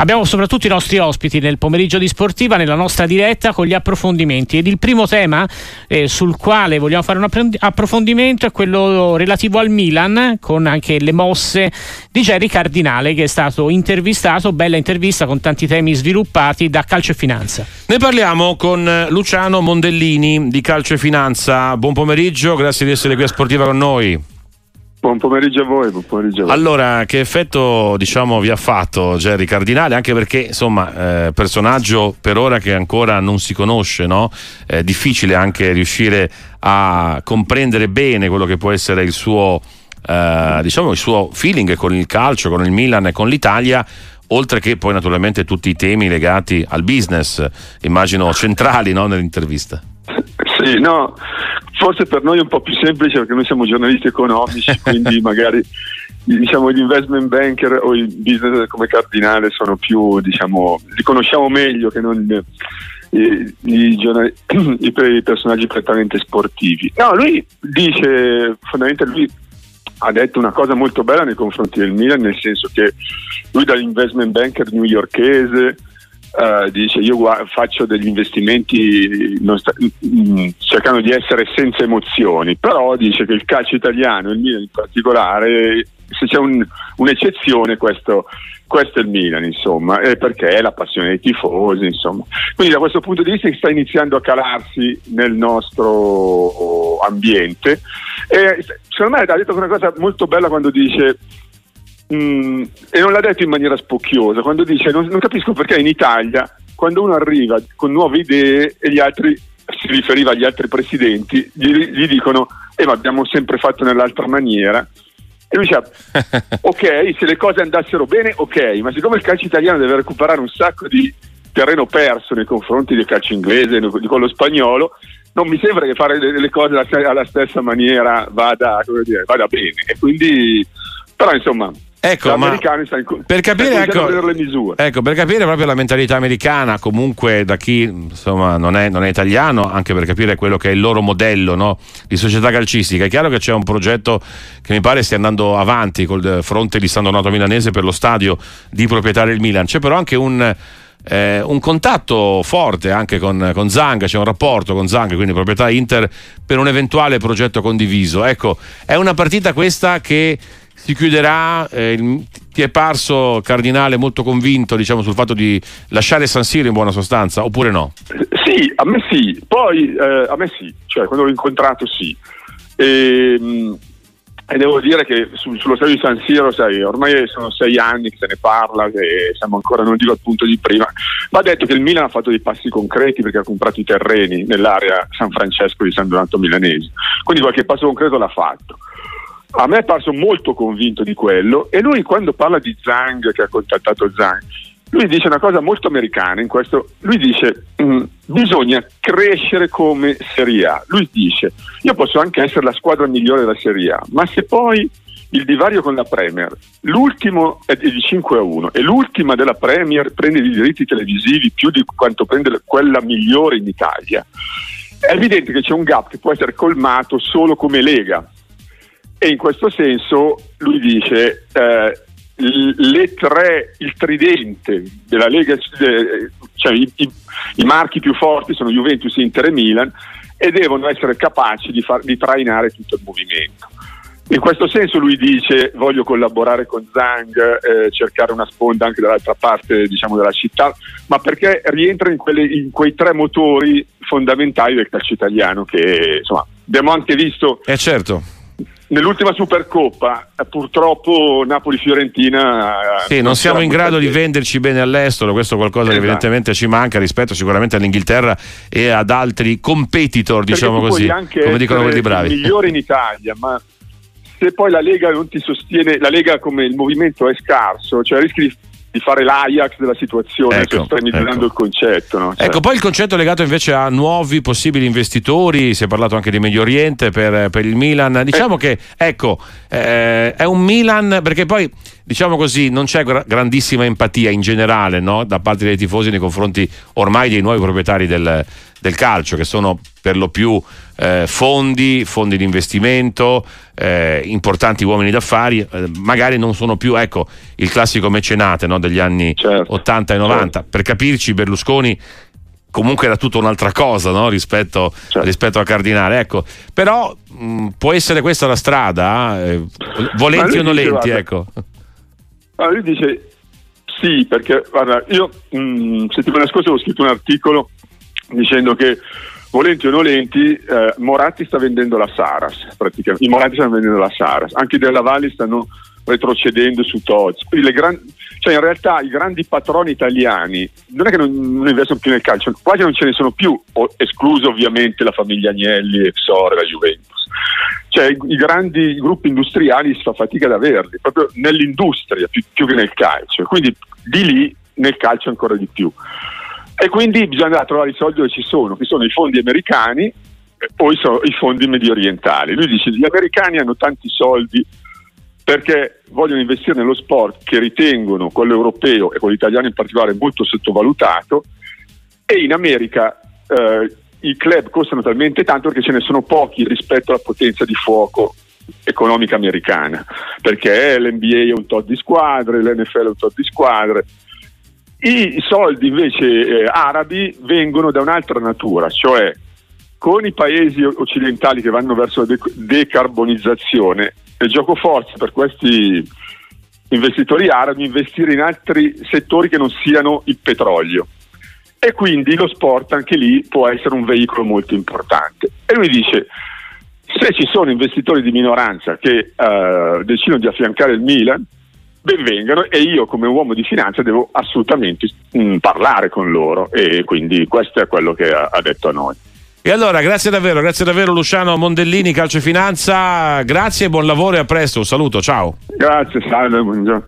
abbiamo soprattutto i nostri ospiti nel pomeriggio di sportiva, nella nostra diretta con gli approfondimenti. Ed il primo tema eh, sul quale vogliamo fare un approfondimento è quello relativo al Milan, con anche le mosse di Jerry Cardinale che è stato intervistato, bella intervista con tanti temi sviluppati da Calcio e Finanza. Ne parliamo con Luciano Mondellini di Calcio e Finanza. Buon pomeriggio, grazie di essere qui a Sportiva con noi. Buon pomeriggio a voi, buon pomeriggio a voi. Allora, che effetto diciamo, vi ha fatto Jerry Cardinale? Anche perché, insomma, eh, personaggio per ora che ancora non si conosce, no? È difficile anche riuscire a comprendere bene quello che può essere il suo, eh, diciamo, il suo feeling con il calcio, con il Milan e con l'Italia oltre che poi naturalmente tutti i temi legati al business, immagino centrali no, nell'intervista. Sì, no, forse per noi è un po' più semplice perché noi siamo giornalisti economici, quindi magari diciamo, gli investment banker o i business come cardinale sono più, diciamo, li conosciamo meglio che non i, i, i personaggi prettamente sportivi. No, lui dice, fondamentalmente lui ha detto una cosa molto bella nei confronti del Milan, nel senso che lui dall'investment banker newyorkese Uh, dice io faccio degli investimenti sta- mm, cercando di essere senza emozioni, però dice che il calcio italiano, il Milan in particolare, se c'è un, un'eccezione questo, questo, è il Milan, insomma, perché è la passione dei tifosi, insomma. Quindi da questo punto di vista sta iniziando a calarsi nel nostro ambiente e secondo me ha detto una cosa molto bella quando dice Mm, e non l'ha detto in maniera spocchiosa, quando dice non, non, capisco perché in Italia quando uno arriva con nuove idee e gli altri, si riferiva agli altri presidenti, gli, gli dicono eh ma abbiamo sempre fatto nell'altra maniera. E lui dice, ok, se le cose andassero bene, ok, ma siccome il calcio italiano deve recuperare un sacco di terreno perso nei confronti del calcio inglese, di quello spagnolo, non mi sembra che fare le, cose alla, stessa maniera vada, dire, vada bene. E quindi, però insomma, Ecco, ma per capire, ecco, ecco, per capire proprio la mentalità americana, comunque da chi insomma, non, è, non, è, italiano, anche per capire quello che è il loro modello no, di società calcistica, è chiaro che c'è un progetto che mi pare stia andando avanti col fronte di San Donato Milanese per lo stadio di proprietà del Milan, c'è però anche un, eh, un contatto forte anche con, con Zanga, c'è un rapporto con Zanga, quindi proprietà Inter, per un eventuale progetto condiviso. Ecco, è una partita questa che si chiuderà. Eh, ti è parso Cardinale molto convinto diciamo, sul fatto di lasciare San Siro in buona sostanza oppure no? Sì, a me sì, poi eh, a me sì, cioè quando l'ho incontrato sì. E, ehm, e devo dire che su, sullo stadio di San Siro, sai, ormai sono sei anni che se ne parla, che siamo ancora, non dico al punto di prima, va detto che il Milan ha fatto dei passi concreti perché ha comprato i terreni nell'area San Francesco di San Donato Milanese, quindi qualche passo concreto l'ha fatto. A me è parso molto convinto di quello e lui quando parla di Zhang, che ha contattato Zhang, lui dice una cosa molto americana in questo, lui dice mm, bisogna crescere come Serie A, lui dice io posso anche essere la squadra migliore della Serie A, ma se poi il divario con la Premier, l'ultimo è di 5 a 1 e l'ultima della Premier prende i diritti televisivi più di quanto prende quella migliore in Italia, è evidente che c'è un gap che può essere colmato solo come Lega, e in questo senso lui dice eh, le tre, il tridente della Lega, eh, cioè i, i, i, marchi più forti sono Juventus, Inter e Milan e devono essere capaci di, far, di trainare tutto il movimento. In questo senso lui dice voglio collaborare con Zhang, eh, cercare una sponda anche dall'altra parte diciamo, della città, ma perché rientra in, quelle, in, quei tre motori fondamentali del calcio italiano che insomma, abbiamo anche visto... Eh certo Nell'ultima Supercoppa, eh, purtroppo Napoli-Fiorentina. Eh, sì, non, siamo in grado di venderci bene all'estero, questo è qualcosa esatto. che evidentemente ci manca rispetto sicuramente all'Inghilterra e ad altri competitor, diciamo così, come dicono quelli bravi. Migliore in Italia, ma se poi la Lega non ti sostiene, la Lega come il movimento è scarso, cioè rischi di di fare l'Ajax della situazione, ecco, estremizzando ecco. il concetto. No? Cioè. Ecco, poi il concetto legato invece a nuovi possibili investitori, si è parlato anche di Medio Oriente per, per il Milan, diciamo eh. che ecco, eh, è un Milan perché poi diciamo così, non c'è gra- grandissima empatia in generale no? da parte dei tifosi nei confronti ormai dei nuovi proprietari del, del calcio, che sono per lo più eh, fondi, fondi di investimento, eh, importanti uomini d'affari, eh, magari non sono più ecco, il classico mecenate no, degli anni certo, 80 e 90. Certo. Per capirci, Berlusconi comunque era tutta un'altra cosa no? rispetto, certo. rispetto, a Cardinale. Ecco, però mh, può essere questa la strada, eh, volenti o nolenti. Dice, ecco. Allora, lui dice sì, perché guarda, io mh, settimana scorsa ho scritto un articolo dicendo che volenti o nolenti, eh, Moratti sta vendendo la Saras, praticamente. I Moratti stanno vendendo la Saras, anche della Valli stanno retrocedendo su Todds. Gran... Cioè in realtà i grandi patroni italiani non è che non, non, investono più nel calcio, quasi non ce ne sono più, escluso ovviamente la famiglia Agnelli, Exor e la Juventus. Cioè i, i grandi gruppi industriali si fa fatica ad averli, proprio nell'industria più, più che nel calcio. Quindi di lì nel calcio ancora di più. E quindi bisogna trovare i soldi dove ci sono, che sono i fondi americani o i, fondi medio orientali. Lui dice gli americani hanno tanti soldi perché vogliono investire nello sport che ritengono quello europeo e quello italiano in particolare molto sottovalutato e in America eh, i club costano talmente tanto perché ce ne sono pochi rispetto alla potenza di fuoco economica americana perché l'NBA è un tot di squadre, l'NFL è un tot di squadre i soldi invece eh, arabi vengono da un'altra natura, cioè con i paesi occidentali che vanno verso la de- decarbonizzazione, è gioco forza per questi investitori arabi investire in altri settori che non siano il petrolio. E quindi lo sport anche lì può essere un veicolo molto importante. E lui dice, se ci sono investitori di minoranza che uh, decidono di affiancare il Milan, benvengano e io come uomo di finanza devo assolutamente mh, mm, parlare con loro e quindi questo è quello che ha, ha detto a noi. E allora, grazie davvero, grazie davvero Luciano Mondellini, Calcio e Finanza, grazie, buon lavoro e a presto, un saluto, ciao. Grazie, salve, buongiorno.